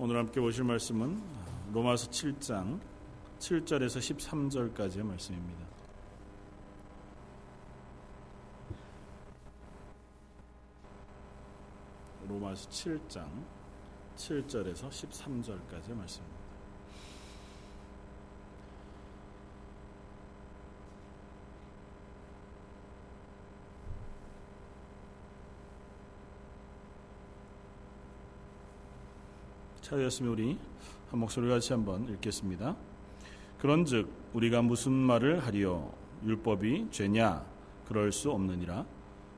오늘 함께 보실 말씀은 로마서 7장 7절에서 13절까지의 말씀입니다. 로마서 7장 7절에서 13절까지의 말씀입니다. 찾으셨으면 우리 한 목소리 같이 한번 읽겠습니다. 그런즉 우리가 무슨 말을 하리요? 율법이 죄냐? 그럴 수 없느니라.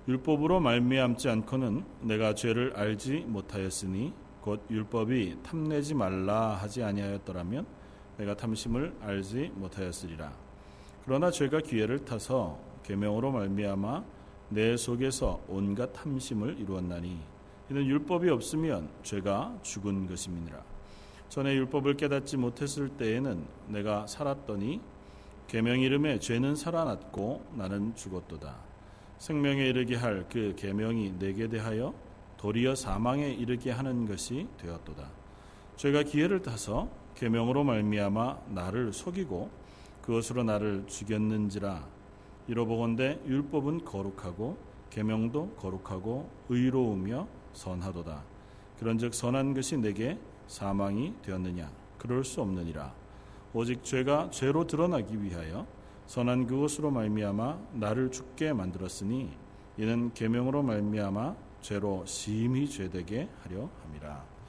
율법으로 말미암지 않고는 내가 죄를 알지 못하였으니 곧 율법이 탐내지 말라 하지 아니하였더라면 내가 탐심을 알지 못하였으리라. 그러나 죄가 기회를 타서 계명으로 말미암아 내 속에서 온갖 탐심을 이루었나니 이는 율법이 없으면 죄가 죽은 것임이니라. 전에 율법을 깨닫지 못했을 때에는 내가 살았더니 계명 이름에 죄는 살아났고 나는 죽었도다. 생명에 이르게 할 그 계명이 내게 대하여 도리어 사망에 이르게 하는 것이 되었도다. 죄가 기회를 타서 계명으로 말미암아 나를 속이고 그것으로 나를 죽였는지라 이로보건대 율법은 거룩하고 계명도 거룩하고 의로우며 선하도다. 그런즉 선한 것이 내게 사망이 되었느냐? 그럴 수 없느니라. 오직 죄가 죄로 드러나기 위하여 선한 그것으로 말미암아 나를 죽게 만들었으니 이는 계명으로 말미암아 죄로 심히 죄되게 하려 함이라.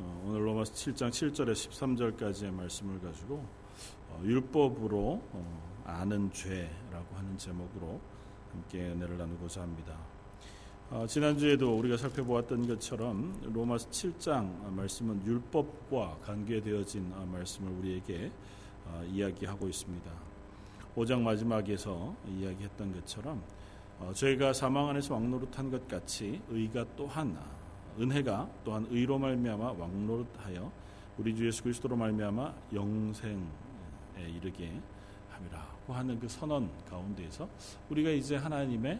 어, 오늘 로마서 7장 7절에 13절까지의 말씀을 가지고 어, 율법으로 어, 아는 죄라고 하는 제목으로 함께 은혜를 나누고자 합니다. 어, 지난주에도 우리가 살펴보았던 것처럼 로마서 7장 말씀은 율법과 관계되어진 어, 말씀을 우리에게 어, 이야기하고 있습니다. 5장 마지막에서 이야기했던 것처럼 어, 저희가 사망 안에서 왕노릇한 것 같이 의가 또한 은혜가 또한 의로 말미암아 왕노릇하여 우리 주 예수 그리스도로 말미암아 영생에 이르게 함이라고 하는 그 선언 가운데에서 우리가 이제 하나님의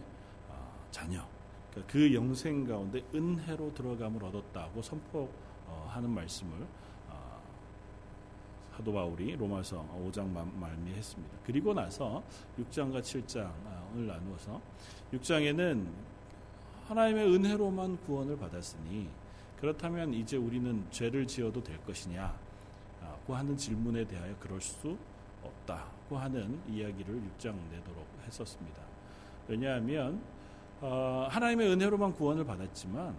자녀 그러니까 그 영생 가운데 은혜로 들어감을 얻었다고 선포하는 말씀을 어, 사도 바울이 로마서 5장 말미했습니다. 그리고 나서 6장과 7장을 나누어서 6장에는 하나님의 은혜로만 구원을 받았으니 그렇다면 이제 우리는 죄를 지어도 될 것이냐고 하는 질문에 대하여 그럴 수 없다고 하는 이야기를 6장 내도록 했었습니다. 왜냐하면 어, 하나님의 은혜로만 구원을 받았지만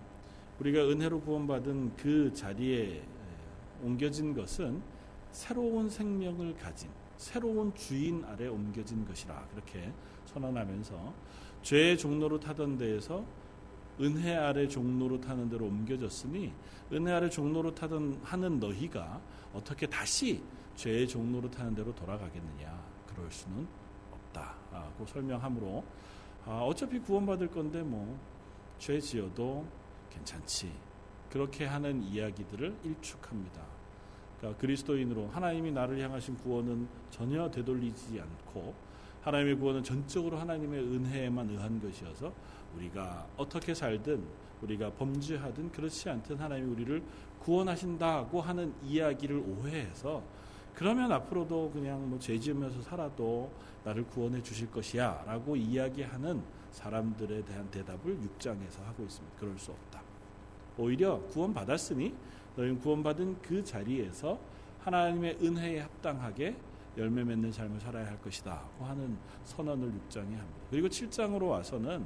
우리가 은혜로 구원받은 그 자리에 옮겨진 것은 새로운 생명을 가진 새로운 주인 아래 옮겨진 것이라 그렇게 선언하면서 죄의 종로로 타던 데에서 은혜 아래 종로로 타는 데로 옮겨졌으니 은혜 아래 종로로 타던 하는 너희가 어떻게 다시 죄의 종로로 타는 데로 돌아가겠느냐? 그럴 수는 없다고 설명함으로 아, 어차피 구원받을 건데 뭐 죄 지어도 괜찮지. 그렇게 하는 이야기들을 일축합니다. 그러니까 그리스도인으로 하나님이 나를 향하신 구원은 전혀 되돌리지 않고 하나님의 구원은 전적으로 하나님의 은혜에만 의한 것이어서 우리가 어떻게 살든 우리가 범죄하든 그렇지 않든 하나님이 우리를 구원하신다고 하는 이야기를 오해해서 그러면 앞으로도 그냥 뭐 죄 지으면서 살아도 나를 구원해 주실 것이야 라고 이야기하는 사람들에 대한 대답을 6장에서 하고 있습니다. 그럴 수 없다. 오히려 구원받았으니 너희는 구원받은 그 자리에서 하나님의 은혜에 합당하게 열매 맺는 삶을 살아야 할 것이다. 하는 선언을 6장에 합니다. 그리고 7장으로 와서는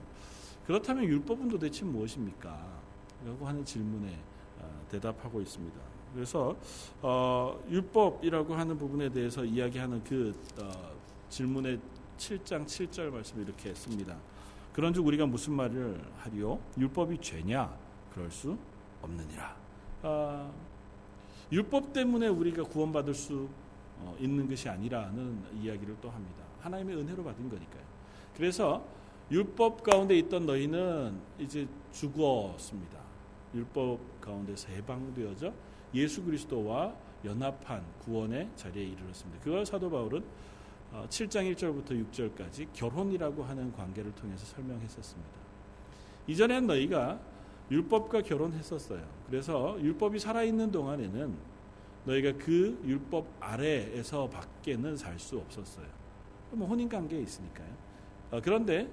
그렇다면 율법은 도대체 무엇입니까? 라고 하는 질문에 어, 대답하고 있습니다. 그래서 어, 율법이라고 하는 부분에 대해서 이야기하는 그 어, 질문의 7장 7절 말씀을 이렇게 했습니다. 그런즉 우리가 무슨 말을 하리요? 율법이 죄냐? 그럴 수 없느니라. 아, 율법 때문에 우리가 구원받을 수 어, 있는 것이 아니라는 이야기를 또 합니다. 하나님의 은혜로 받은 거니까요. 그래서 율법 가운데 있던 너희는 이제 죽었습니다. 율법 가운데서 해방되어져 예수 그리스도와 연합한 구원의 자리에 이르렀습니다. 그걸 사도 바울은 7장 어, 1절부터 6절까지 결혼이라고 하는 관계를 통해서 설명했었습니다. 이전엔 너희가 율법과 결혼했었어요. 그래서 율법이 살아있는 동안에는 너희가 그 율법 아래에서 밖에는 살 수 없었어요. 뭐 혼인 관계에 있으니까요. 어, 그런데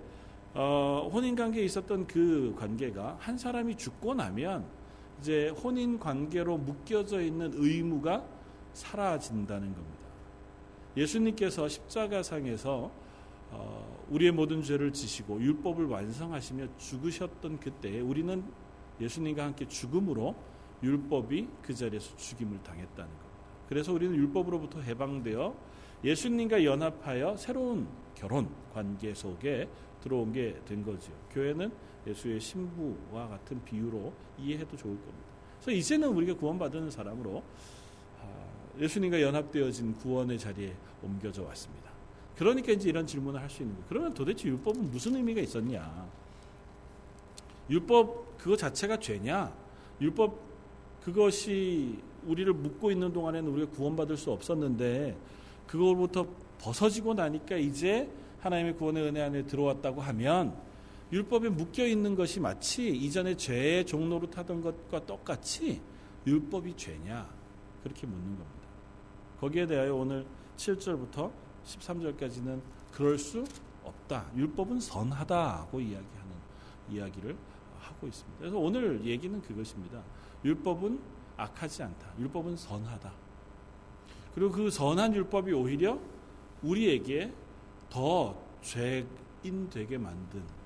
어, 혼인 관계에 있었던 그 관계가 한 사람이 죽고 나면 이제 혼인 관계로 묶여져 있는 의무가 사라진다는 겁니다. 예수님께서 십자가상에서 어, 우리의 모든 죄를 지시고 율법을 완성하시며 죽으셨던 그때 우리는 예수님과 함께 죽음으로 율법이 그 자리에서 죽임을 당했다는 겁니다. 그래서 우리는 율법으로부터 해방되어 예수님과 연합하여 새로운 결혼 관계 속에 들어온 게 된 거죠. 교회는 예수의 신부와 같은 비유로 이해해도 좋을 겁니다. 그래서 이제는 우리가 구원받은 사람으로 아, 예수님과 연합되어진 구원의 자리에 옮겨져 왔습니다. 그러니까 이제 이런 질문을 할 수 있는 거예요. 그러면 도대체 율법은 무슨 의미가 있었냐? 율법 그거 자체가 죄냐? 율법 그것이 우리를 묶고 있는 동안에는 우리가 구원받을 수 없었는데 그걸부터 벗어지고 나니까 이제 하나님의 구원의 은혜 안에 들어왔다고 하면 율법에 묶여 있는 것이 마치 이전에 죄의 종로로 타던 것과 똑같이 율법이 죄냐 그렇게 묻는 겁니다. 거기에 대하여 오늘 7절부터 13절까지는 그럴 수 없다. 율법은 선하다고 이야기하는 이야기를 하고 있습니다. 그래서 오늘 얘기는 그것입니다. 율법은 악하지 않다. 율법은 선하다. 그리고 그 선한 율법이 오히려 우리에게 더 죄인 되게 만든 어,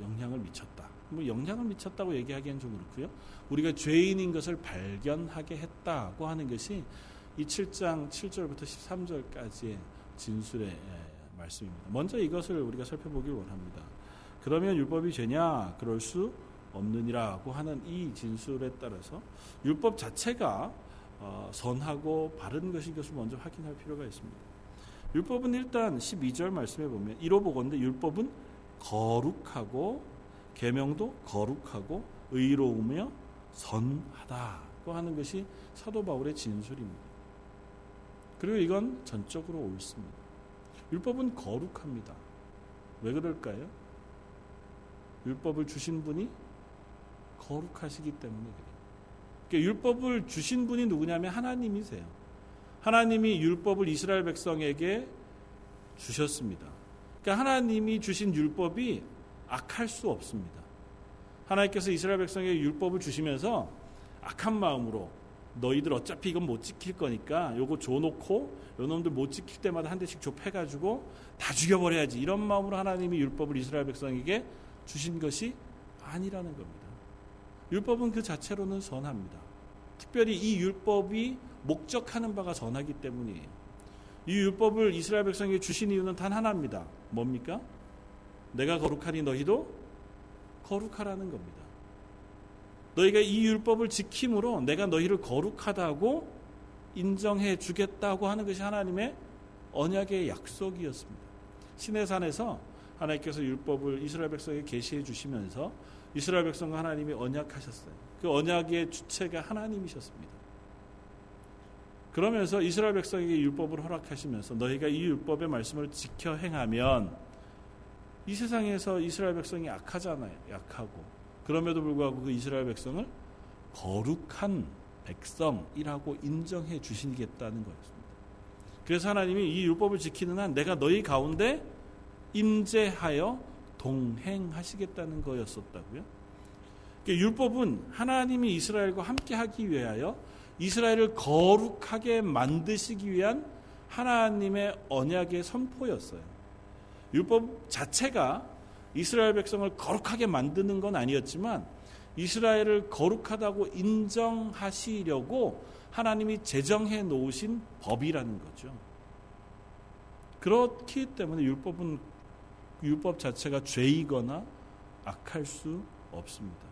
영향을 미쳤다. 뭐 영향을 미쳤다고 얘기하기엔 좀 그렇고요. 우리가 죄인인 것을 발견하게 했다고 하는 것이 이 7장 7절부터 13절까지의 진술의 예, 말씀입니다. 먼저 이것을 우리가 살펴보길 원합니다. 그러면 율법이 죄냐? 그럴 수 없느니라고 하는 이 진술에 따라서 율법 자체가 어, 선하고 바른 것인 것을 먼저 확인할 필요가 있습니다. 율법은 일단 12절 말씀에 보면 이로 보건대 율법은 거룩하고 계명도 거룩하고 의로우며 선하다고 하는 것이 사도 바울의 진술입니다. 그리고 이건 전적으로 옳습니다. 율법은 거룩합니다. 왜 그럴까요? 율법을 주신 분이 거룩하시기 때문에 그래요. 그러니까 율법을 주신 분이 누구냐면 하나님이세요. 하나님이 율법을 이스라엘 백성에게 주셨습니다. 그러니까 하나님이 주신 율법이 악할 수 없습니다. 하나님께서 이스라엘 백성에게 율법을 주시면서 악한 마음으로 너희들 어차피 이건 못 지킬 거니까 요거 줘놓고 요놈들 못 지킬 때마다 한 대씩 좁혀가지고 다 죽여버려야지 이런 마음으로 하나님이 율법을 이스라엘 백성에게 주신 것이 아니라는 겁니다. 율법은 그 자체로는 선합니다. 특별히 이 율법이 목적하는 바가 선하기 때문이에요. 이 율법을 이스라엘 백성에게 주신 이유는 단 하나입니다. 뭡니까? 내가 거룩하니 너희도 거룩하라는 겁니다. 너희가 이 율법을 지킴으로 내가 너희를 거룩하다고 인정해 주겠다고 하는 것이 하나님의 언약의 약속이었습니다. 시내산에서 하나님께서 율법을 이스라엘 백성에게 계시해 주시면서 이스라엘 백성과 하나님이 언약하셨어요. 그 언약의 주체가 하나님이셨습니다. 그러면서 이스라엘 백성에게 율법을 허락하시면서 너희가 이 율법의 말씀을 지켜 행하면 이 세상에서 이스라엘 백성이 악하잖아요. 약하고. 그럼에도 불구하고 그 이스라엘 백성을 거룩한 백성이라고 인정해 주시겠다는 거였습니다. 그래서 하나님이 이 율법을 지키는 한 내가 너희 가운데 임재하여 동행하시겠다는 거였었다고요. 그러니까 율법은 하나님이 이스라엘과 함께 하기 위하여 이스라엘을 거룩하게 만드시기 위한 하나님의 언약의 선포였어요. 율법 자체가 이스라엘 백성을 거룩하게 만드는 건 아니었지만 이스라엘을 거룩하다고 인정하시려고 하나님이 제정해 놓으신 법이라는 거죠. 그렇기 때문에 율법은 율법 자체가 죄이거나 악할 수 없습니다.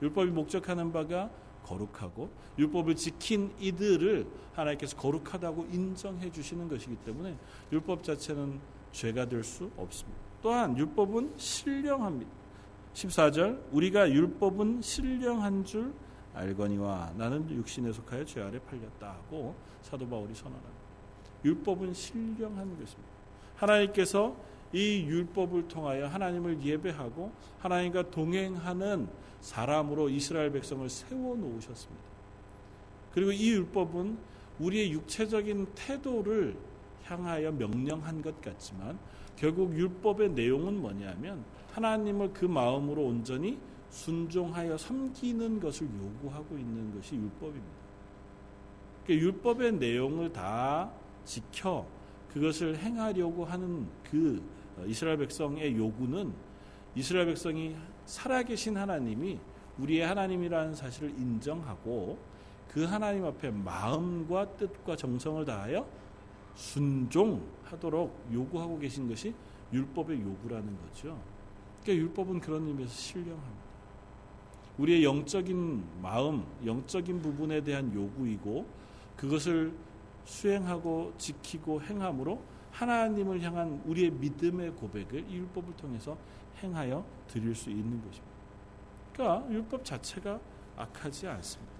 율법이 목적하는 바가 거룩하고 율법을 지킨 이들을 하나님께서 거룩하다고 인정해 주시는 것이기 때문에 율법 자체는 죄가 될 수 없습니다. 또한 율법은 신령합니다. 14절 우리가 율법은 신령한 줄 알거니와 나는 육신에 속하여 죄 아래 팔렸다 하고 사도 바울이 선언합니다. 율법은 신령한 것입니다. 하나님께서 이 율법을 통하여 하나님을 예배하고 하나님과 동행하는 사람으로 이스라엘 백성을 세워 놓으셨습니다. 그리고 이 율법은 우리의 육체적인 태도를 향하여 명령한 것 같지만 결국 율법의 내용은 뭐냐면 하나님을 그 마음으로 온전히 순종하여 섬기는 것을 요구하고 있는 것이 율법입니다. 그러니까 율법의 내용을 다 지켜 그것을 행하려고 하는 그 이스라엘 백성의 요구는 이스라엘 백성이 살아계신 하나님이 우리의 하나님이라는 사실을 인정하고 그 하나님 앞에 마음과 뜻과 정성을 다하여 순종하도록 요구하고 계신 것이 율법의 요구라는 거죠. 그러니까 율법은 그런 의미에서 신령합니다. 우리의 영적인 마음, 영적인 부분에 대한 요구이고 그것을 수행하고 지키고 행함으로 하나님을 향한 우리의 믿음의 고백을 이 율법을 통해서 행하여 드릴 수 있는 것입니다. 그러니까 율법 자체가 악하지 않습니다.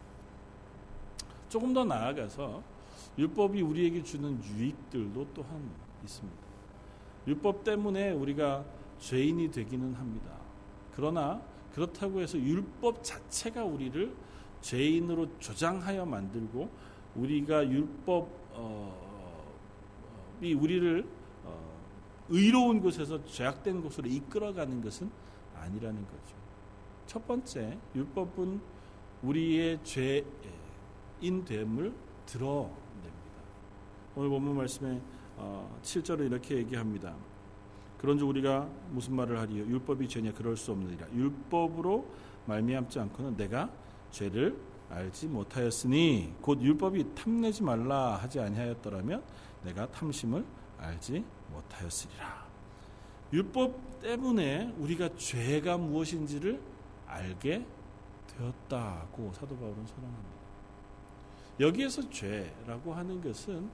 조금 더 나아가서 율법이 우리에게 주는 유익들도 또한 있습니다. 율법 때문에 우리가 죄인이 되기는 합니다. 그러나 그렇다고 해서 율법 자체가 우리를 죄인으로 조장하여 만들고 우리가 율법이 우리를 어, 의로운 곳에서 죄악된 곳으로 이끌어가는 것은 아니라는 거죠. 첫 번째, 율법은 우리의 죄 인 됨을 드러냅니다. 오늘 본문 말씀에 7절에 어, 이렇게 얘기합니다. 그런즉 우리가 무슨 말을 하리요? 율법이 죄냐? 그럴 수 없느니라. 율법으로 말미암지 않고는 내가 죄를 알지 못하였으니 곧 율법이 탐내지 말라 하지 아니하였더라면 내가 탐심을 알지 못하였으리라. 율법 때문에 우리가 죄가 무엇인지를 알게 되었다고 사도 바울은 선언합니다. 여기에서 죄라고 하는 것은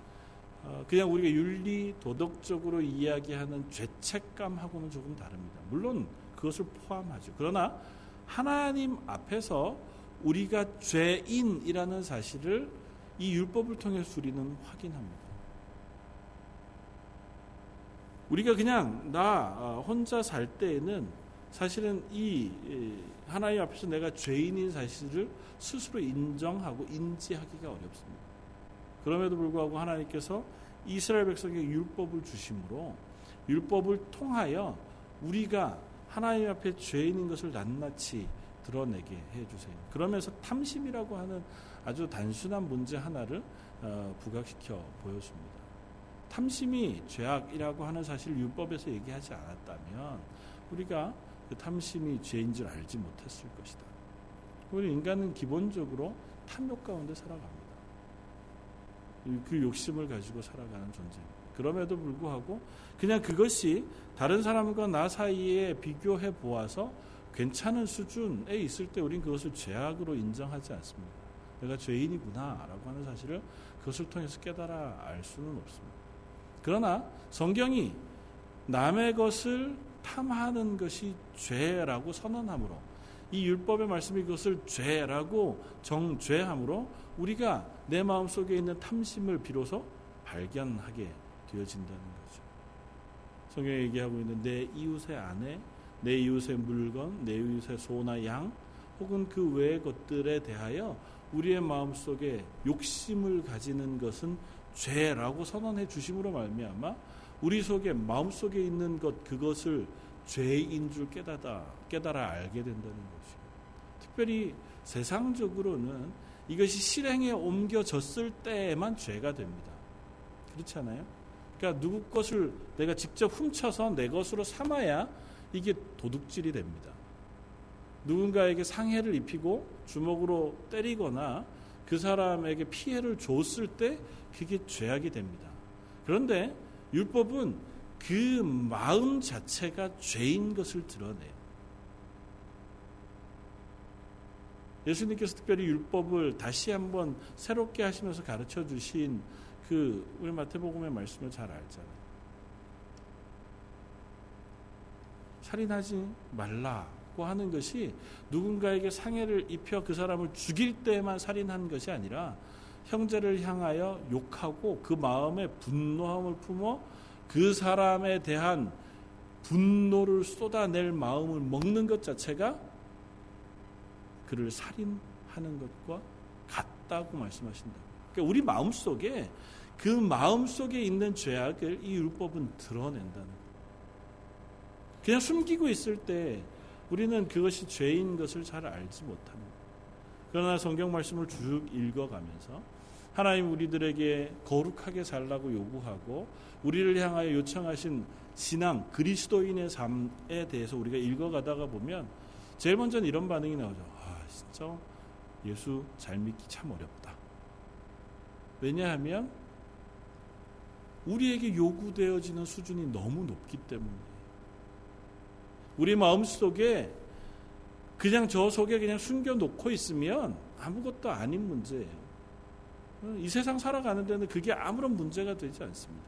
어, 그냥 우리가 윤리 도덕적으로 이야기하는 죄책감하고는 조금 다릅니다. 물론 그것을 포함하죠. 그러나 하나님 앞에서 우리가 죄인이라는 사실을 이 율법을 통해서 우리는 확인합니다. 우리가 그냥 나 어, 혼자 살 때에는 사실은 이 하나님 앞에서 내가 죄인인 사실을 스스로 인정하고 인지하기가 어렵습니다. 그럼에도 불구하고 하나님께서 이스라엘 백성에게 율법을 주심으로 율법을 통하여 우리가 하나님 앞에 죄인인 것을 낱낱이 드러내게 해주세요. 그러면서 탐심이라고 하는 아주 단순한 문제 하나를 어, 부각시켜 보여줍니다. 탐심이 죄악이라고 하는 사실 율법에서 얘기하지 않았다면 우리가 그 탐심이 죄인 줄 알지 못했을 것이다. 우리 인간은 기본적으로 탐욕 가운데 살아갑니다. 그 욕심을 가지고 살아가는 존재입니다. 그럼에도 불구하고 그냥 그것이 다른 사람과 나 사이에 비교해 보아서 괜찮은 수준에 있을 때 우린 그것을 죄악으로 인정하지 않습니다. 내가 죄인이구나라고 하는 사실을 그것을 통해서 깨달아 알 수는 없습니다. 그러나 성경이 남의 것을 탐하는 것이 죄라고 선언함으로 이 율법의 말씀이 그것을 죄라고 정죄함으로 우리가 내 마음 속에 있는 탐심을 비로소 발견하게 되어진다는 거죠. 성경에 얘기하고 있는 내 이웃의 아내, 내 이웃의 물건, 내 이웃의 소나 양, 혹은 그 외의 것들에 대하여 우리의 마음 속에 욕심을 가지는 것은 죄라고 선언해 주심으로 말미암아 우리 속에 마음 속에 있는 것 그것을 죄인 줄 깨달아 깨달아 알게 된다는 것이. 특별히 세상적으로는 이것이 실행에 옮겨졌을 때에만 죄가 됩니다. 그렇지 않아요? 그러니까 누구 것을 내가 직접 훔쳐서 내 것으로 삼아야 이게 도둑질이 됩니다. 누군가에게 상해를 입히고 주먹으로 때리거나 그 사람에게 피해를 줬을 때 그게 죄악이 됩니다. 그런데 율법은 그 마음 자체가 죄인 것을 드러내요. 예수님께서 특별히 율법을 다시 한번 새롭게 하시면서 가르쳐 주신 그 우리 마태복음의 말씀을 잘 알잖아요. 살인하지 말라 고 하는 것이 누군가에게 상해를 입혀 그 사람을 죽일 때만 살인한 것이 아니라 형제를 향하여 욕하고 그 마음에 분노함을 품어 그 사람에 대한 분노를 쏟아낼 마음을 먹는 것 자체가 그를 살인하는 것과 같다고 말씀하신다. 그러니까 우리 마음 속에 그 마음 속에 있는 죄악을 이 율법은 드러낸다는 거예요. 그냥 숨기고 있을 때 우리는 그것이 죄인 것을 잘 알지 못합니다. 그러나 성경 말씀을 쭉 읽어가면서 하나님 우리들에게 거룩하게 살라고 요구하고 우리를 향하여 요청하신 신앙 그리스도인의 삶에 대해서 우리가 읽어가다가 보면 제일 먼저는 이런 반응이 나오죠. 아 진짜 예수 잘 믿기 참 어렵다. 왜냐하면 우리에게 요구되어지는 수준이 너무 높기 때문에 우리 마음 속에 그냥 저 속에 그냥 숨겨놓고 있으면 아무것도 아닌 문제예요. 이 세상 살아가는 데는 그게 아무런 문제가 되지 않습니다.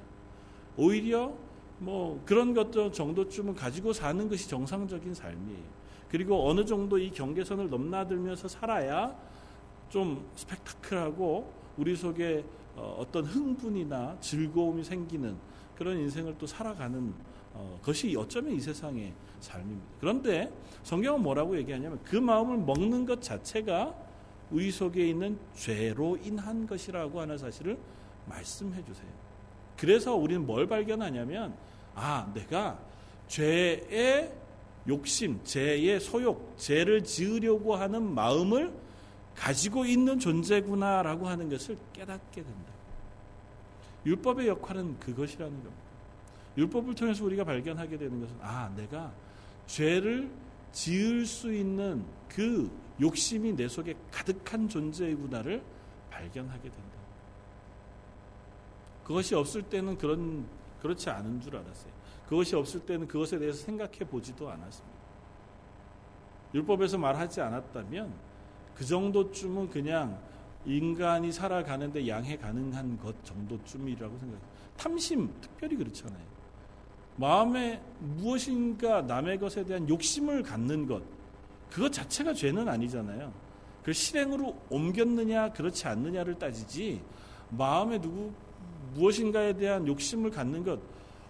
오히려 뭐 그런 것도 정도쯤은 가지고 사는 것이 정상적인 삶이에요. 그리고 어느 정도 이 경계선을 넘나들면서 살아야 좀 스펙타클하고 우리 속에 어, 어떤 흥분이나 즐거움이 생기는 그런 인생을 또 살아가는 어, 것이 어쩌면 이 세상의 삶입니다. 그런데 성경은 뭐라고 얘기하냐면 그 마음을 먹는 것 자체가 우리 속에 있는 죄로 인한 것이라고 하는 사실을 말씀해 주세요. 그래서 우리는 뭘 발견하냐면 아 내가 죄의 욕심, 죄의 소욕, 죄를 지으려고 하는 마음을 가지고 있는 존재구나라고 하는 것을 깨닫게 된다. 율법의 역할은 그것이라는 겁니다. 율법을 통해서 우리가 발견하게 되는 것은 아, 내가 죄를 지을 수 있는 그 욕심이 내 속에 가득한 존재이구나를 발견하게 된다. 그것이 없을 때는 그런 그렇지 않은 줄 알았어요. 그것이 없을 때는 그것에 대해서 생각해 보지도 않았습니다. 율법에서 말하지 않았다면 그 정도쯤은 그냥 인간이 살아가는데 양해 가능한 것 정도쯤이라고 생각해요. 탐심 특별히 그렇잖아요. 마음에 무엇인가 남의 것에 대한 욕심을 갖는 것 그것 자체가 죄는 아니잖아요. 그 실행으로 옮겼느냐 그렇지 않느냐를 따지지 마음에 누구 무엇인가에 대한 욕심을 갖는 것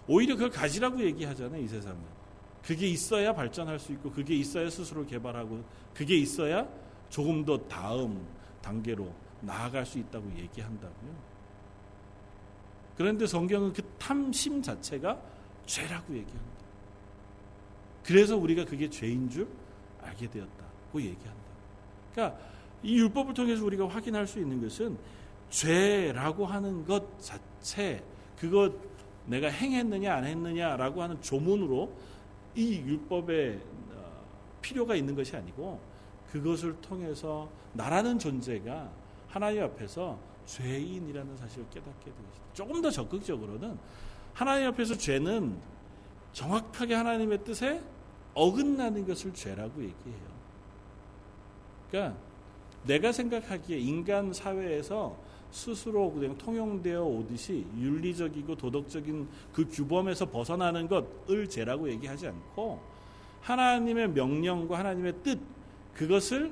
오히려 그걸 가지라고 얘기하잖아요 이 세상은 그게 있어야 발전할 수 있고 그게 있어야 스스로 개발하고 그게 있어야 조금 더 다음 단계로 나아갈 수 있다고 얘기한다고요. 그런데 성경은 그 탐심 자체가 죄라고 얘기합니다. 그래서 우리가 그게 죄인 줄 알게 되었다고 얘기한다. 그러니까 이 율법을 통해서 우리가 확인할 수 있는 것은 죄라고 하는 것 자체, 그것 내가 행했느냐 안 했느냐라고 하는 조문으로 이 율법에 어, 필요가 있는 것이 아니고 그것을 통해서 나라는 존재가 하나님 앞에서 죄인이라는 사실을 깨닫게 되겠습니다. 조금 더 적극적으로는 하나님 앞에서 죄는 정확하게 하나님의 뜻에 어긋나는 것을 죄라고 얘기해요. 그러니까 내가 생각하기에 인간 사회에서 스스로 그냥 통용되어 오듯이 윤리적이고 도덕적인 그 규범에서 벗어나는 것을 죄라고 얘기하지 않고 하나님의 명령과 하나님의 뜻 그것을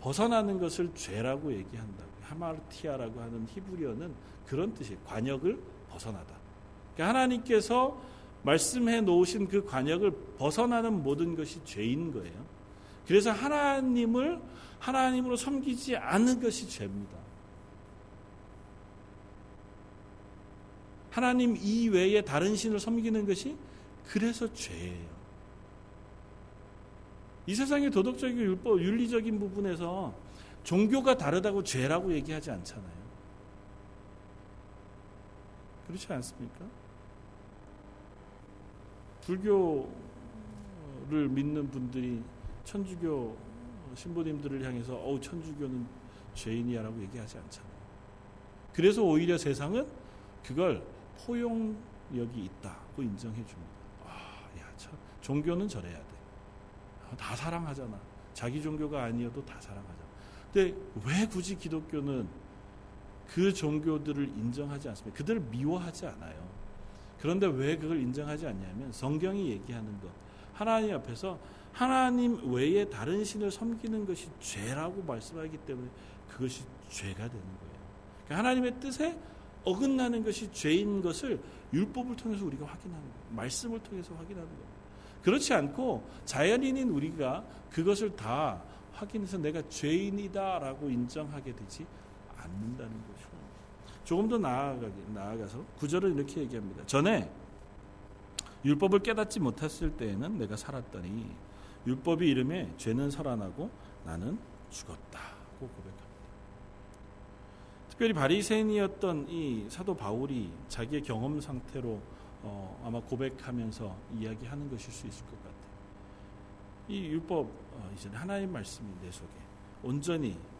벗어나는 것을 죄라고 얘기한다. 하마르티아라고 하는 히브리어는 그런 뜻이에요. 관역을 벗어나다. 그러니까 하나님께서 말씀해 놓으신 그 관역을 벗어나는 모든 것이 죄인 거예요. 그래서 하나님을 하나님으로 섬기지 않는 것이 죄입니다. 하나님 이외에 다른 신을 섬기는 것이 그래서 죄예요. 이 세상의 도덕적이고 율법, 윤리적인 부분에서 종교가 다르다고 죄라고 얘기하지 않잖아요. 그렇지 않습니까? 불교를 믿는 분들이 천주교 신부님들을 향해서 어우 천주교는 죄인이야라고 얘기하지 않잖아요. 그래서 오히려 세상은 그걸 포용력이 있다고 인정해 줍니다. 아, 야, 참 종교는 저래야 돼. 아, 다 사랑하잖아. 자기 종교가 아니어도 다 사랑하잖아. 근데 왜 굳이 기독교는 그 종교들을 인정하지 않습니까? 그들을 미워하지 않아요. 그런데 왜 그걸 인정하지 않냐면 성경이 얘기하는 것. 하나님 앞에서 하나님 외에 다른 신을 섬기는 것이 죄라고 말씀하기 때문에 그것이 죄가 되는 거예요. 그러니까 하나님의 뜻에 어긋나는 것이 죄인 것을 율법을 통해서 우리가 확인하는 거예요. 말씀을 통해서 확인하는 거예요. 그렇지 않고 자연인인 우리가 그것을 다 확인해서 내가 죄인이다라고 인정하게 되지 않는다는 것이죠. 조금 더 나아가게, 나아가서 구절을 이렇게 얘기합니다. 전에 율법을 깨닫지 못했을 때에는 내가 살았더니 율법이 이름에 죄는 살아나고 나는 죽었다고 고백합니다. 특별히 바리새인이었던 이 사도 바울이 자기의 경험 상태로 어, 아마 고백하면서 이야기하는 것일 수 있을 것 같아요. 이 율법 어, 이전에 하나님 말씀이 내 속에 온전히 어,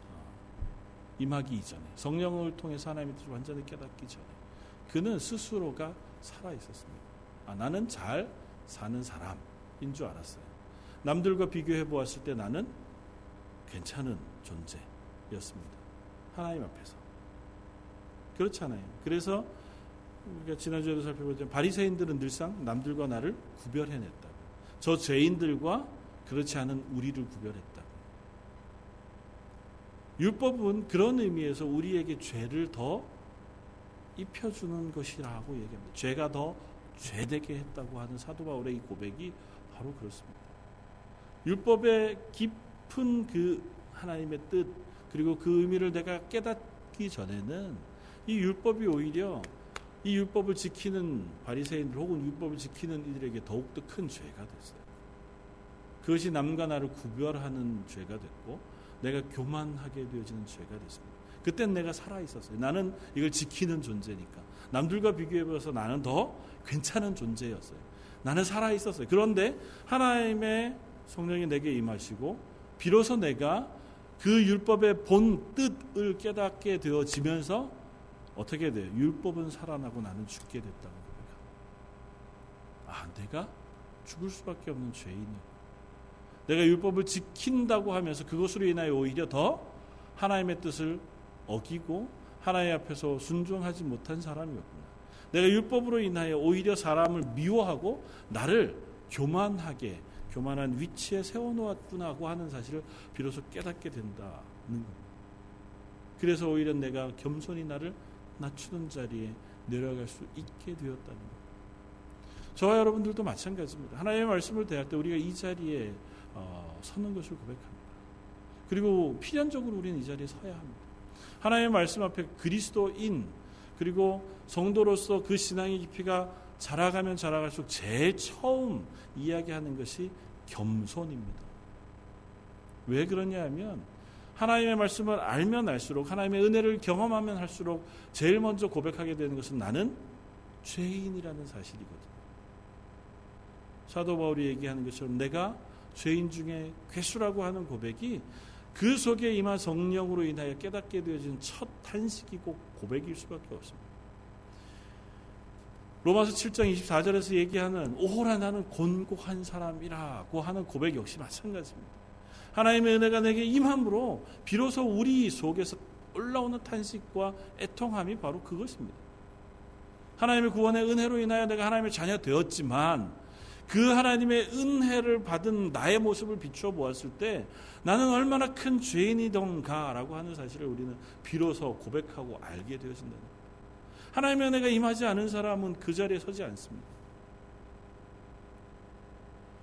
임하기 이전에 성령을 통해서 하나님의 뜻을 완전히 깨닫기 전에 그는 스스로가 살아 있었습니다. 아, 나는 잘 사는 사람인 줄 알았어요. 남들과 비교해 보았을 때 나는 괜찮은 존재였습니다. 하나님 앞에서. 그렇잖아요. 그래서 우리가 지난주에도 살펴보지만 바리새인들은 늘상 남들과 나를 구별해냈다. 저 죄인들과 그렇지 않은 우리를 구별했다. 율법은 그런 의미에서 우리에게 죄를 더 입혀주는 것이라고 얘기합니다. 죄가 더 죄되게 했다고 하는 사도 바울의 이 고백이 바로 그렇습니다. 율법의 깊은 그 하나님의 뜻 그리고 그 의미를 내가 깨닫기 전에는 이 율법이 오히려 이 율법을 지키는 바리새인들 혹은 율법을 지키는 이들에게 더욱더 큰 죄가 됐어요. 그것이 남과 나를 구별하는 죄가 됐고 내가 교만하게 되어지는 죄가 됐습니다. 그땐 내가 살아 있었어요. 나는 이걸 지키는 존재니까. 남들과 비교해 봐서 나는 더 괜찮은 존재였어요. 나는 살아 있었어요. 그런데 하나님의 성령이 내게 임하시고 비로소 내가 그 율법의 본 뜻을 깨닫게 되어지면서 어떻게 돼요? 율법은 살아나고 나는 죽게 됐다고 아, 내가 죽을 수밖에 없는 죄인이야. 내가 율법을 지킨다고 하면서 그것으로 인하여 오히려 더 하나님의 뜻을 어기고 하나님 앞에서 순종하지 못한 사람이었구나. 내가 율법으로 인하여 오히려 사람을 미워하고 나를 교만하게 교만한 위치에 세워놓았구나고 하는 사실을 비로소 깨닫게 된다는 겁니다. 그래서 오히려 내가 겸손히 나를 낮추는 자리에 내려갈 수 있게 되었다는 것. 저와 여러분들도 마찬가지입니다. 하나님의 말씀을 대할 때 우리가 이 자리에 어, 서는 것을 고백합니다. 그리고 필연적으로 우리는 이 자리에 서야 합니다. 하나님의 말씀 앞에 그리스도인 그리고 성도로서 그 신앙의 깊이가 자라가면 자라갈수록 제일 처음 이야기하는 것이 겸손입니다. 왜 그러냐 하면 하나님의 말씀을 알면 알수록 하나님의 은혜를 경험하면 할수록 제일 먼저 고백하게 되는 것은 나는 죄인이라는 사실이거든요. 사도 바울이 얘기하는 것처럼 내가 죄인 중에 괴수라고 하는 고백이 그 속에 임한 성령으로 인하여 깨닫게 되어진 첫 탄식이고 고백일 수밖에 없습니다. 로마서 7장 24절에서 얘기하는 오호라 나는 곤고한 사람이라고 하는 고백 역시 마찬가지입니다. 하나님의 은혜가 내게 임함으로 비로소 우리 속에서 올라오는 탄식과 애통함이 바로 그것입니다. 하나님의 구원의 은혜로 인하여 내가 하나님의 자녀 되었지만 그 하나님의 은혜를 받은 나의 모습을 비추어 보았을 때 나는 얼마나 큰 죄인이던가라고 하는 사실을 우리는 비로소 고백하고 알게 되어진다는 거예요. 하나님의 은혜가 임하지 않은 사람은 그 자리에 서지 않습니다.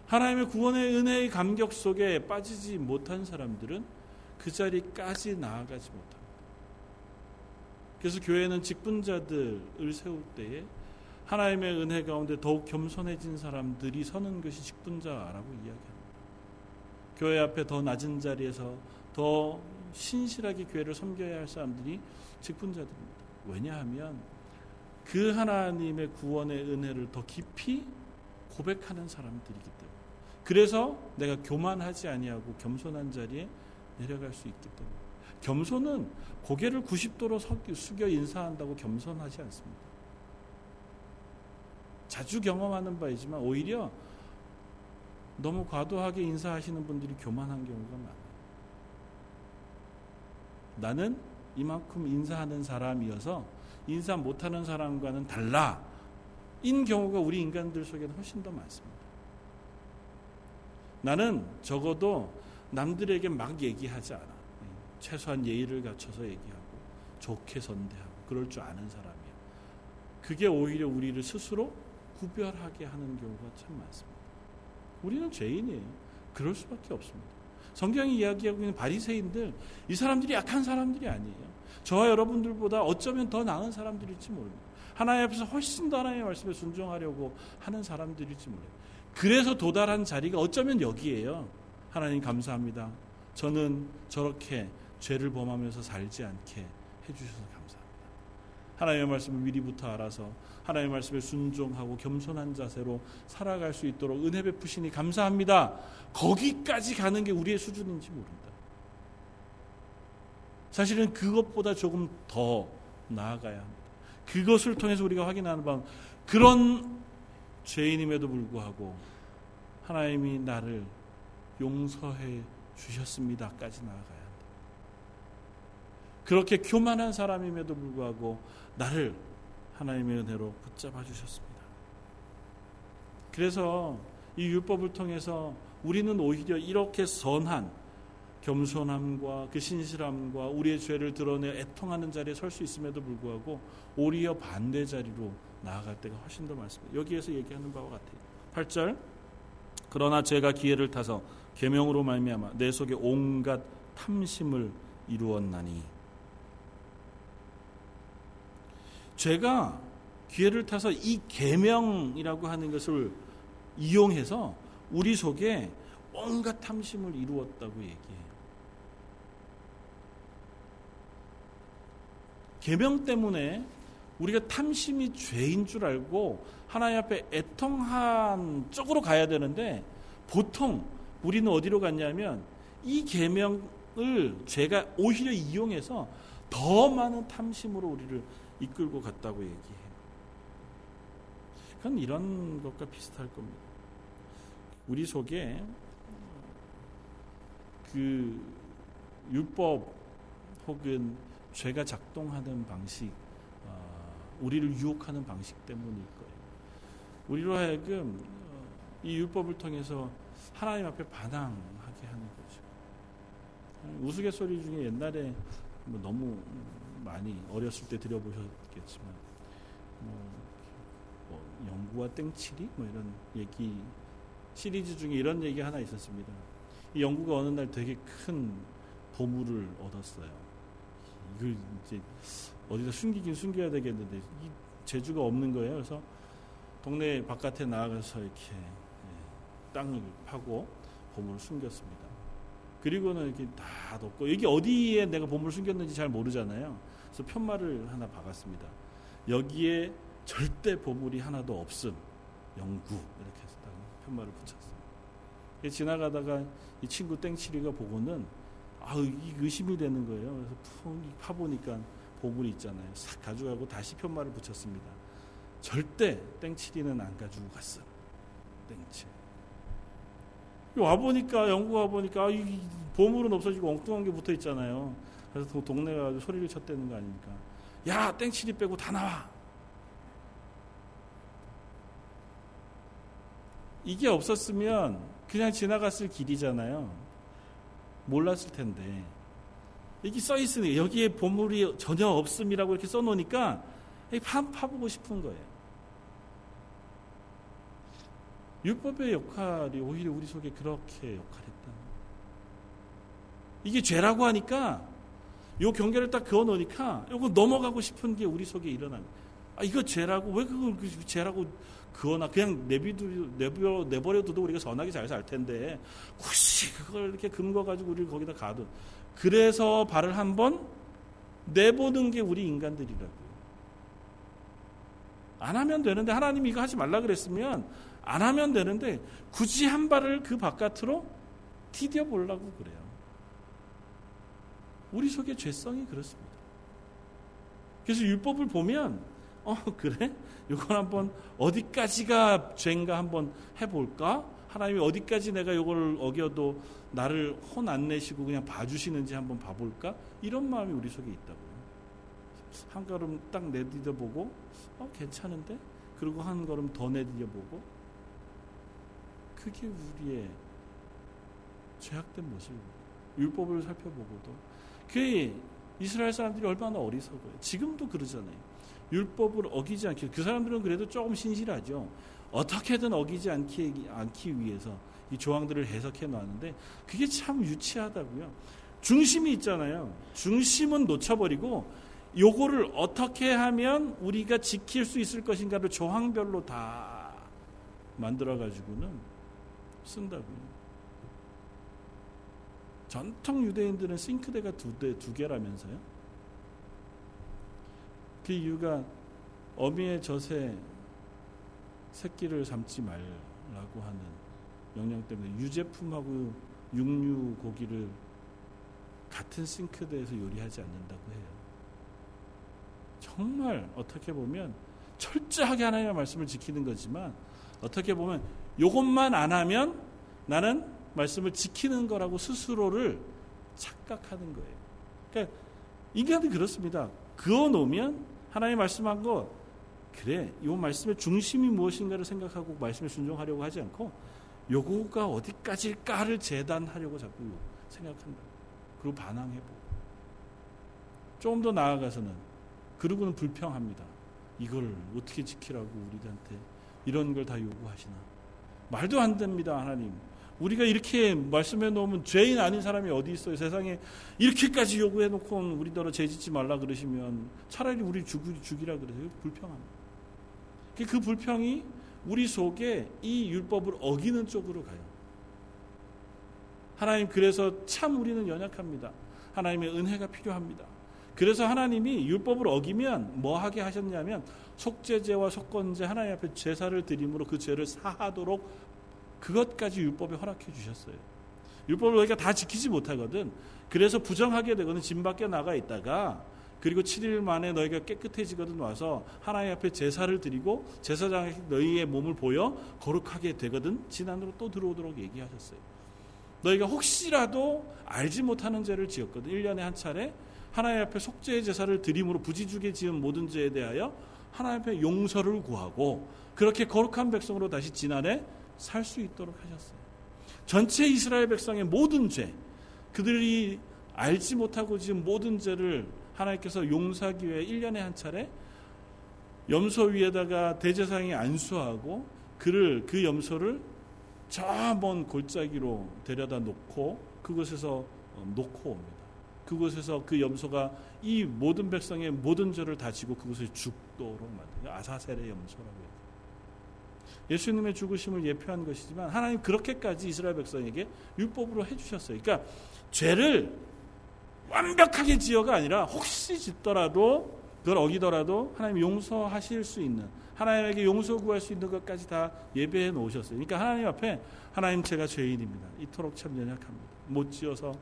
하나님의 구원의 은혜의 감격 속에 빠지지 못한 사람들은 그 자리까지 나아가지 못합니다. 그래서 교회는 직분자들을 세울 때에 하나님의 은혜 가운데 더욱 겸손해진 사람들이 서는 것이 직분자라고 이야기합니다. 교회 앞에 더 낮은 자리에서 더 신실하게 교회를 섬겨야 할 사람들이 직분자들입니다. 왜냐하면 그 하나님의 구원의 은혜를 더 깊이 고백하는 사람들이기 때문에 그래서 내가 교만하지 아니하고 겸손한 자리에 내려갈 수 있기 때문에 겸손은 고개를 90도로 숙여 인사한다고 겸손하지 않습니다. 자주 경험하는 바이지만 오히려 너무 과도하게 인사하시는 분들이 교만한 경우가 많아요. 나는 이만큼 인사하는 사람이어서 인사 못하는 사람과는 달라. 인 경우가 우리 인간들 속에는 훨씬 더 많습니다. 나는 적어도 남들에게 막 얘기하지 않아. 최소한 예의를 갖춰서 얘기하고 좋게 선대하고 그럴 줄 아는 사람이야. 그게 오히려 우리를 스스로 구별하게 하는 경우가 참 많습니다. 우리는 죄인이에요. 그럴 수밖에 없습니다. 성경이 이야기하고 있는 바리새인들 이 사람들이 약한 사람들이 아니에요. 저와 여러분들보다 어쩌면 더 나은 사람들일지 모릅니다. 하나님 앞에서 훨씬 더 하나님의 말씀에 순종하려고 하는 사람들일지 몰라요. 그래서 도달한 자리가 어쩌면 여기에요. 하나님 감사합니다. 저는 저렇게 죄를 범하면서 살지 않게 해주셔서 감사합니다. 하나님의 말씀을 미리부터 알아서 하나님의 말씀에 순종하고 겸손한 자세로 살아갈 수 있도록 은혜 베푸시니 감사합니다. 거기까지 가는 게 우리의 수준인지 모른다. 사실은 그것보다 조금 더 나아가야 합니다. 그것을 통해서 우리가 확인하는 바 그런 죄인임에도 불구하고 하나님이 나를 용서해 주셨습니다까지 나아가야 한다. 그렇게 교만한 사람임에도 불구하고 나를 하나님의 은혜로 붙잡아 주셨습니다. 그래서 이 율법을 통해서 우리는 오히려 이렇게 선한 겸손함과 그 신실함과 우리의 죄를 드러내 애통하는 자리에 설 수 있음에도 불구하고 오히려 반대 자리로 나아갈 때가 훨씬 더 많습니다. 여기에서 얘기하는 바와 같아요. 8절 그러나 제가 기회를 타서 계명으로 말미암아 내 속에 온갖 탐심을 이루었나니 죄가 기회를 타서 이 계명이라고 하는 것을 이용해서 우리 속에 온갖 탐심을 이루었다고 얘기해요. 계명 때문에 우리가 탐심이 죄인 줄 알고 하나님 앞에 애통한 쪽으로 가야 되는데 보통 우리는 어디로 갔냐면 이 계명을 죄가 오히려 이용해서 더 많은 탐심으로 우리를 이끌고 갔다고 얘기해요. 그건 이런 것과 비슷할 겁니다. 우리 속에 그 율법 혹은 죄가 작동하는 방식, 어, 우리를 유혹하는 방식 때문일 거예요. 우리로 하여금 어, 이 율법을 통해서 하나님 앞에 반항하게 하는 거죠. 우스갯소리 중에 옛날에 뭐 너무 많이 어렸을 때 들어보셨겠지만 뭐, 뭐 영구와 땡칠이 뭐 이런 얘기 시리즈 중에 이런 얘기 하나 있었습니다. 이 영구가 어느 날 되게 큰 보물을 얻었어요. 이걸 이제 어디다 숨기긴 숨겨야 되겠는데 이 재주가 없는 거예요. 그래서 동네 바깥에 나가서 이렇게 예, 땅을 파고 보물을 숨겼습니다. 그리고는 이렇게 다 덮고 여기 어디에 내가 보물을 숨겼는지 잘 모르잖아요. 그래서 편말을 하나 박았습니다. 여기에 절대 보물이 하나도 없음. 영구 이렇게 해서 딱 편말을 붙였어요. 지나가다가 이 친구 땡치리가 보고는 아, 이 의심이 되는 거예요. 그래서 푹 파보니까 보물이 있잖아요. 싹 가져가고 다시 편말을 붙였습니다. 절대 땡치리는 안 가지고 갔어. 땡치. 와 보니까, 영국 와 보니까, 아, 이 보물은 없어지고 엉뚱한 게 붙어 있잖아요. 그래서 동네가 아주 소리를 쳤다는 거 아닙니까? 야, 땡치리 빼고 다 나와! 이게 없었으면 그냥 지나갔을 길이잖아요. 몰랐을 텐데. 여기 써 있으니 여기에 보물이 전혀 없음이라고 이렇게 써 놓으니까 파, 파보고 싶은 거예요. 율법의 역할이 오히려 우리 속에 그렇게 역할했다. 이게 죄라고 하니까 요 경계를 딱 그어 놓으니까 이거 넘어가고 싶은 게 우리 속에 일어나는. 아 이거 죄라고 왜 그걸 그 죄라고 그거나 그냥 내버려 내버려둬도 우리가 선하게 잘 살 텐데 혹시 그걸 이렇게 금거 가지고 우리를 거기다 가둔. 그래서 발을 한번 내보는 게 우리 인간들이라고요. 안 하면 되는데 하나님이 이거 하지 말라 그랬으면 안 하면 되는데 굳이 한 발을 그 바깥으로 디뎌 보려고 그래요. 우리 속에 죄성이 그렇습니다. 그래서 율법을 보면 어 그래? 이걸 한번 어디까지가 죄인가 한번 해볼까? 하나님이 어디까지 내가 이걸 어겨도 나를 혼 안 내시고 그냥 봐주시는지 한번 봐볼까? 이런 마음이 우리 속에 있다고요. 한 걸음 딱 내디뎌 보고 어 괜찮은데? 그리고 한 걸음 더 내디뎌 보고 그게 우리의 죄악된 모습입니다. 율법을 살펴보고도 그 이스라엘 사람들이 얼마나 어리석어요. 지금도 그러잖아요. 율법을 어기지 않기 그 사람들은 그래도 조금 신실하죠. 어떻게든 어기지 않기, 않기 위해서 이 조항들을 해석해 놨는데 그게 참 유치하다고요. 중심이 있잖아요. 중심은 놓쳐버리고 요거를 어떻게 하면 우리가 지킬 수 있을 것인가를 조항별로 다 만들어 가지고는 쓴다고요. 전통 유대인들은 싱크대가 두, 대, 두 개라면서요. 그 이유가 어미의 젖에 새끼를 삶지 말라고 하는 명령 때문에 유제품하고 육류 고기를 같은 싱크대에서 요리하지 않는다고 해요. 정말 어떻게 보면 철저하게 하나님의 말씀을 지키는 거지만 어떻게 보면 이것만 안 하면 나는 말씀을 지키는 거라고 스스로를 착각하는 거예요. 그러니까 인간은 그렇습니다. 그어 놓으면 하나님 말씀한 거 그래 이 말씀의 중심이 무엇인가를 생각하고 말씀에 순종하려고 하지 않고 요거가 어디까지일까를 재단하려고 자꾸 생각한다. 그리고 반항해보고 조금 더 나아가서는 그러고는 불평합니다. 이걸 어떻게 지키라고 우리한테 이런 걸 다 요구하시나 말도 안 됩니다 하나님 우리가 이렇게 말씀해 놓으면 죄인 아닌 사람이 어디 있어요 세상에 이렇게까지 요구해 놓고 우리더러 죄 짓지 말라 그러시면 차라리 우리 죽이, 죽이라 그러세요 불평합니다 그 불평이 우리 속에 이 율법을 어기는 쪽으로 가요. 하나님 그래서 참 우리는 연약합니다. 하나님의 은혜가 필요합니다. 그래서 하나님이 율법을 어기면 뭐 하게 하셨냐면 속죄제와 속건제 하나님 앞에 제사를 드림으로 그 죄를 사하도록 그것까지 율법에 허락해 주셨어요. 율법을 우리가 다 지키지 못하거든. 그래서 부정하게 되거든 진 밖에 나가 있다가 그리고 7일 만에 너희가 깨끗해지거든 와서 하나님 앞에 제사를 드리고 제사장에 너희의 몸을 보여 거룩하게 되거든 지난으로 또 들어오도록 얘기하셨어요. 너희가 혹시라도 알지 못하는 죄를 지었거든 1년에 한 차례 하나님 앞에 속죄의 제사를 드림으로 부지죽에 지은 모든 죄에 대하여 하나님 앞에 용서를 구하고 그렇게 거룩한 백성으로 다시 지난해 살 수 있도록 하셨어요. 전체 이스라엘 백성의 모든 죄 그들이 알지 못하고 지은 모든 죄를 하나님께서 용서하기 위해 1년에 한 차례 염소 위에다가 대제사장이 안수하고 그를 그 염소를 저 먼 골짜기로 데려다 놓고 그곳에서 어, 놓고 옵니다. 그곳에서 그 염소가 이 모든 백성의 모든 죄를 다 지고 그곳에 죽도록 만든 아사셀의 염소라고 해요. 예수님의 죽으심을 예표한 것이지만 하나님 그렇게까지 이스라엘 백성에게 율법으로 해주셨어요. 그러니까 죄를 완벽하게 지어가 아니라 혹시 짓더라도 그걸 어기더라도 하나님 용서하실 수 있는 하나님에게 용서 구할 수 있는 것까지 다 예배해 놓으셨어요. 그러니까 하나님 앞에 하나님 제가 죄인입니다. 이토록 참 연약합니다. 못 지어서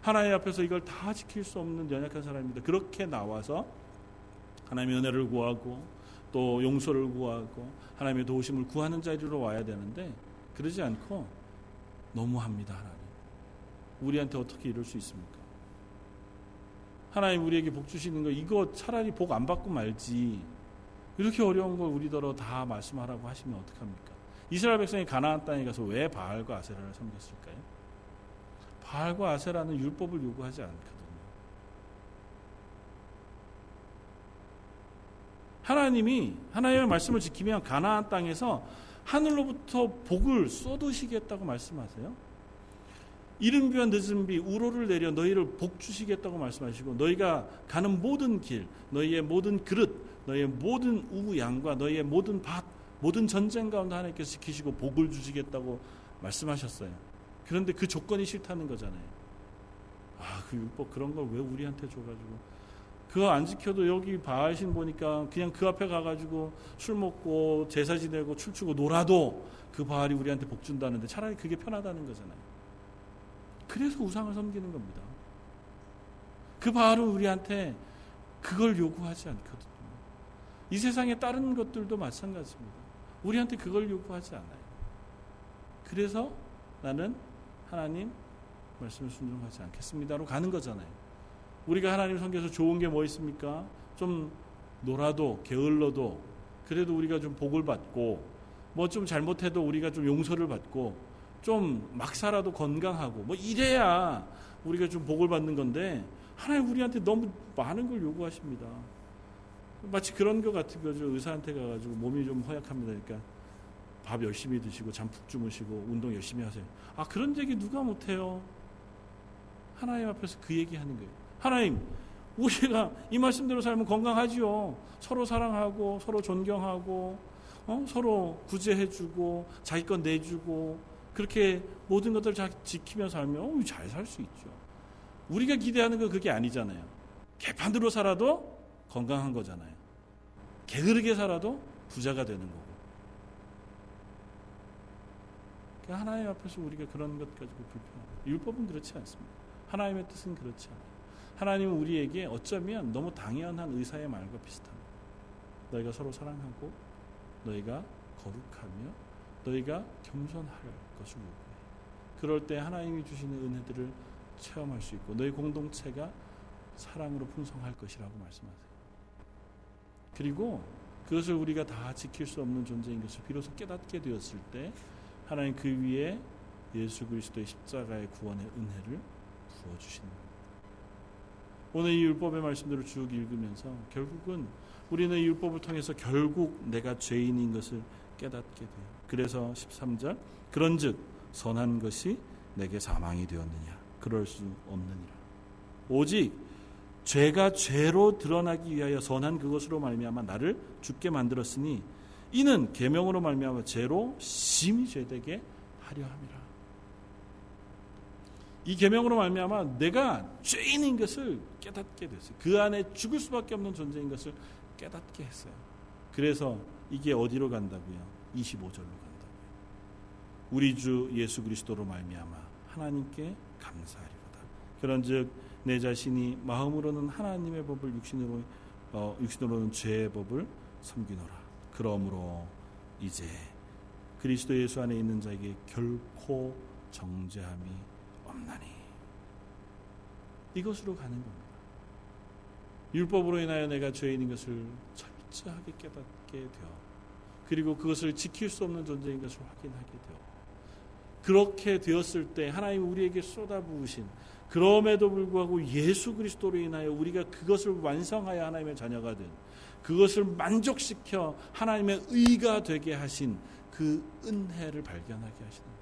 하나님 앞에서 이걸 다 지킬 수 없는 연약한 사람입니다. 그렇게 나와서 하나님의 은혜를 구하고 또 용서를 구하고 하나님의 도우심을 구하는 자리로 와야 되는데 그러지 않고 너무합니다, 하나님. 우리한테 어떻게 이럴 수 있습니까? 하나님 우리에게 복 주시는 거 이거 차라리 복 안 받고 말지. 이렇게 어려운 걸 우리더러 다 말씀하라고 하시면 어떡합니까? 이스라엘 백성이 가나안 땅에 가서 왜 바알과 아세라를 섬겼을까요? 바알과 아세라는 율법을 요구하지 않거든요. 하나님이 하나님의 말씀을 지키면 가나안 땅에서 하늘로부터 복을 쏟으시겠다고 말씀하세요. 이른 비와 늦은 비 우로를 내려 너희를 복 주시겠다고 말씀하시고 너희가 가는 모든 길 너희의 모든 그릇 너희의 모든 우 양과 너희의 모든 밭 모든 전쟁 가운데 하나님께서 지키시고 복을 주시겠다고 말씀하셨어요. 그런데 그 조건이 싫다는 거잖아요. 아, 그 율법 그런 걸 왜 우리한테 줘가지고 그거 안 지켜도 여기 바하신 보니까 그냥 그 앞에 가가지고 술 먹고 제사 지내고 춤추고 놀아도 그 바알이 우리한테 복 준다는데 차라리 그게 편하다는 거잖아요. 그래서 우상을 섬기는 겁니다. 그 바알은 우리한테 그걸 요구하지 않거든요. 이 세상에 다른 것들도 마찬가지입니다. 우리한테 그걸 요구하지 않아요. 그래서 나는 하나님 말씀을 순종하지 않겠습니다로 가는 거잖아요. 우리가 하나님 섬겨서 좋은 게 뭐 있습니까? 좀 놀아도 게을러도 그래도 우리가 좀 복을 받고 뭐 좀 잘못해도 우리가 좀 용서를 받고 좀 막 살아도 건강하고 뭐 이래야 우리가 좀 복을 받는 건데 하나님 우리한테 너무 많은 걸 요구하십니다. 마치 그런 것 같은 거죠. 의사한테 가가지고 몸이 좀 허약합니다. 그러니까 밥 열심히 드시고 잠 푹 주무시고 운동 열심히 하세요. 아 그런 얘기 누가 못해요? 하나님 앞에서 그 얘기하는 거예요. 하나님 우리가 이 말씀대로 살면 건강하지요. 서로 사랑하고 서로 존경하고 어? 서로 구제해주고 자기 것 내주고 그렇게 모든 것들을 잘 지키며 살면 어, 잘살 수 있죠. 우리가 기대하는 건 그게 아니잖아요. 개판으로 살아도 건강한 거잖아요. 게으르게 살아도 부자가 되는 거고. 그러니까 하나님 앞에서 우리가 그런 것 가지고 불편합니다. 율법은 그렇지 않습니다. 하나님의 뜻은 그렇지 않아요. 하나님은 우리에게 어쩌면 너무 당연한 의사의 말과 비슷합니다. 너희가 서로 사랑하고 너희가 거룩하며 너희가 겸손할 것을 요구해. 그럴 때 하나님이 주시는 은혜들을 체험할 수 있고 너희 공동체가 사랑으로 풍성할 것이라고 말씀하세요. 그리고 그것을 우리가 다 지킬 수 없는 존재인 것을 비로소 깨닫게 되었을 때 하나님 그 위에 예수 그리스도의 십자가의 구원의 은혜를 부어 주시는 겁니다. 오늘 이 율법의 말씀대로 쭉 읽으면서 결국은 우리는 율법을 통해서 결국 내가 죄인인 것을 깨닫게 돼요. 그래서 13절 그런즉 선한 것이 내게 사망이 되었느냐 그럴 수 없느니라. 오직 죄가 죄로 드러나기 위하여 선한 그것으로 말미암아 나를 죽게 만들었으니 이는 계명으로 말미암아 죄로 심히 죄되게 하려 함이라. 이 계명으로 말미암아 내가 죄인인 것을 깨닫게 됐어요. 그 안에 죽을 수밖에 없는 존재인 것을 깨닫게 했어요. 그래서 이게 어디로 간다고요? 25절로 간다고요. 우리 주 예수 그리스도로 말미암아 하나님께 감사하리로다. 그런즉 내 자신이 마음으로는 하나님의 법을 육신으로 어, 육신으로는 죄의 법을 섬기노라. 그러므로 이제 그리스도 예수 안에 있는 자에게 결코 정죄함이 없나니 이것으로 가는 겁니다. 율법으로 인하여 내가 죄인인 것을 철저하게 깨닫게 되어 그리고 그것을 지킬 수 없는 존재인 것을 확인하게 되어 그렇게 되었을 때 하나님 우리에게 쏟아부으신 그럼에도 불구하고 예수 그리스도로 인하여 우리가 그것을 완성하여 하나님의 자녀가 된 그것을 만족시켜 하나님의 의가 되게 하신 그 은혜를 발견하게 하시는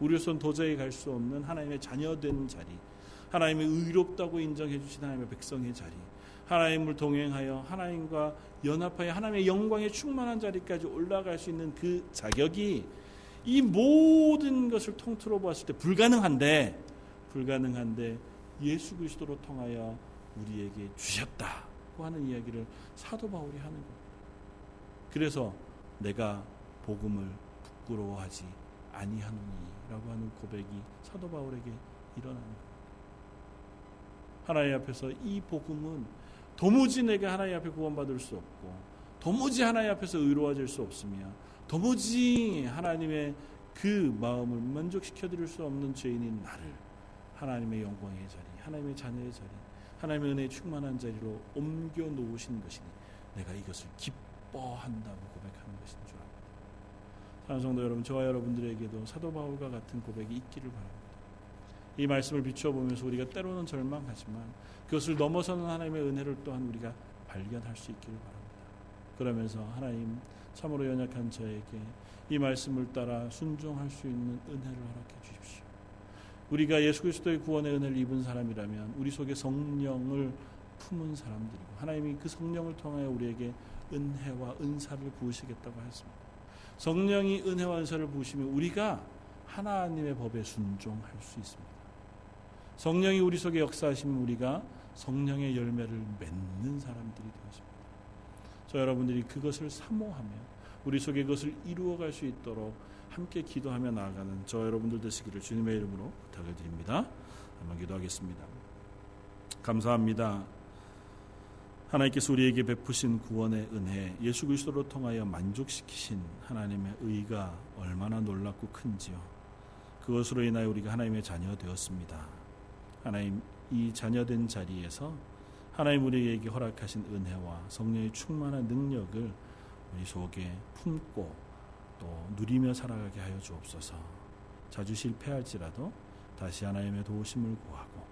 우리로서는 도저히 갈 수 없는 하나님의 자녀된 자리, 하나님의 의롭다고 인정해 주신 하나님의 백성의 자리, 하나님을 동행하여 하나님과 연합하여 하나님의 영광에 충만한 자리까지 올라갈 수 있는 그 자격이 이 모든 것을 통틀어 보았을 때 불가능한데 불가능한데 예수 그리스도로 통하여 우리에게 주셨다고 하는 이야기를 사도 바울이 하는 거예요. 그래서 내가 복음을 부끄러워하지 아니하노니 라고 하는 고백이 사도 바울에게 일어나는. 하나님 앞에서 이 복음은 도무지 내가 하나님 앞에 구원받을 수 없고 도무지 하나님 앞에서 의로워질 수 없으며 도무지 하나님의 그 마음을 만족시켜 드릴 수 없는 죄인인 나를 하나님의 영광의 자리, 하나님의 자녀의 자리, 하나님의 은혜에 충만한 자리로 옮겨 놓으신 것이니 내가 이것을 기뻐한다고 압니다. 사랑 성도 여러분, 저와 여러분들에게도 사도 바울과 같은 고백이 있기를 바랍니다. 이 말씀을 비추어 보면서 우리가 때로는 절망하지만 그것을 넘어서는 하나님의 은혜를 또한 우리가 발견할 수 있기를 바랍니다. 그러면서 하나님 참으로 연약한 저에게 이 말씀을 따라 순종할 수 있는 은혜를 허락해 주십시오. 우리가 예수 그리스도의 구원의 은혜를 입은 사람이라면 우리 속에 성령을 품은 사람들이고 하나님이 그 성령을 통하여 우리에게 은혜와 은사를 부으시겠다고 했습니다. 성령이 은혜와 은사를 부으시면 우리가 하나님의 법에 순종할 수 있습니다. 성령이 우리 속에 역사하시면 우리가 성령의 열매를 맺는 사람들이 되었습니다. 저 여러분들이 그것을 사모하며 우리 속에 그것을 이루어갈 수 있도록 함께 기도하며 나아가는 저 여러분들 되시기를 주님의 이름으로 부탁을 드립니다. 한번 기도하겠습니다. 감사합니다. 하나님께서 우리에게 베푸신 구원의 은혜, 예수 그리스도로 통하여 만족시키신 하나님의 의가 얼마나 놀랍고 큰지요. 그것으로 인하여 우리가 하나님의 자녀 되었습니다. 하나님 이 자녀된 자리에서 하나님 우리에게 허락하신 은혜와 성령의 충만한 능력을 우리 속에 품고 또 누리며 살아가게 하여 주옵소서. 자주 실패할지라도 다시 하나님의 도우심을 구하고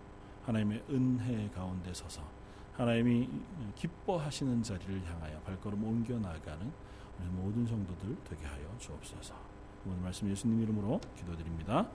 하나님의 은혜 가운데 서서 하나님이 기뻐하시는 자리를 향하여 발걸음 옮겨 나가는 우리 모든 성도들 되게 하여 주옵소서. 오늘 말씀 예수님 이름으로 기도드립니다.